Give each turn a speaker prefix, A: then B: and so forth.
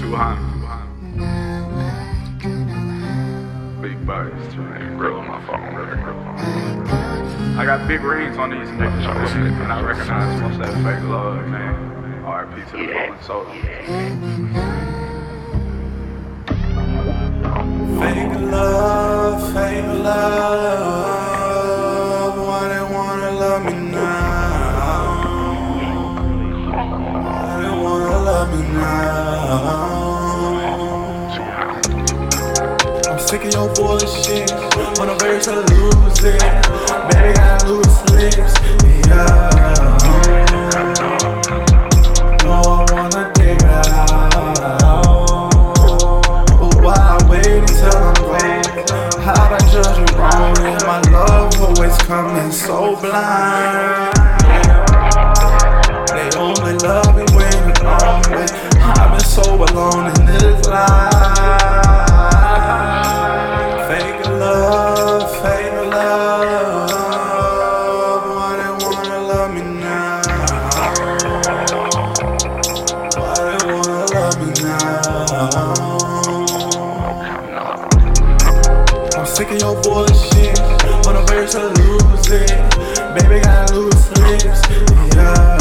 A: Too high. Big bodies, too on my phone. I got big rings on these niggas, and I recognize most of that fake love, man. RIP to the fallen soldier.
B: Fake love, fake love. Sick of your bullshit. On the verge to losing. Baby, I lose lips. Yeah. No, I wanna dig out. Why wait until I'm gone? How'd I judge wrong? Yeah, my love always coming so blind. They only love me when you're gone. I've been so alone of your bullshit. On the verge to lose it. Baby, got loose lips. Yeah.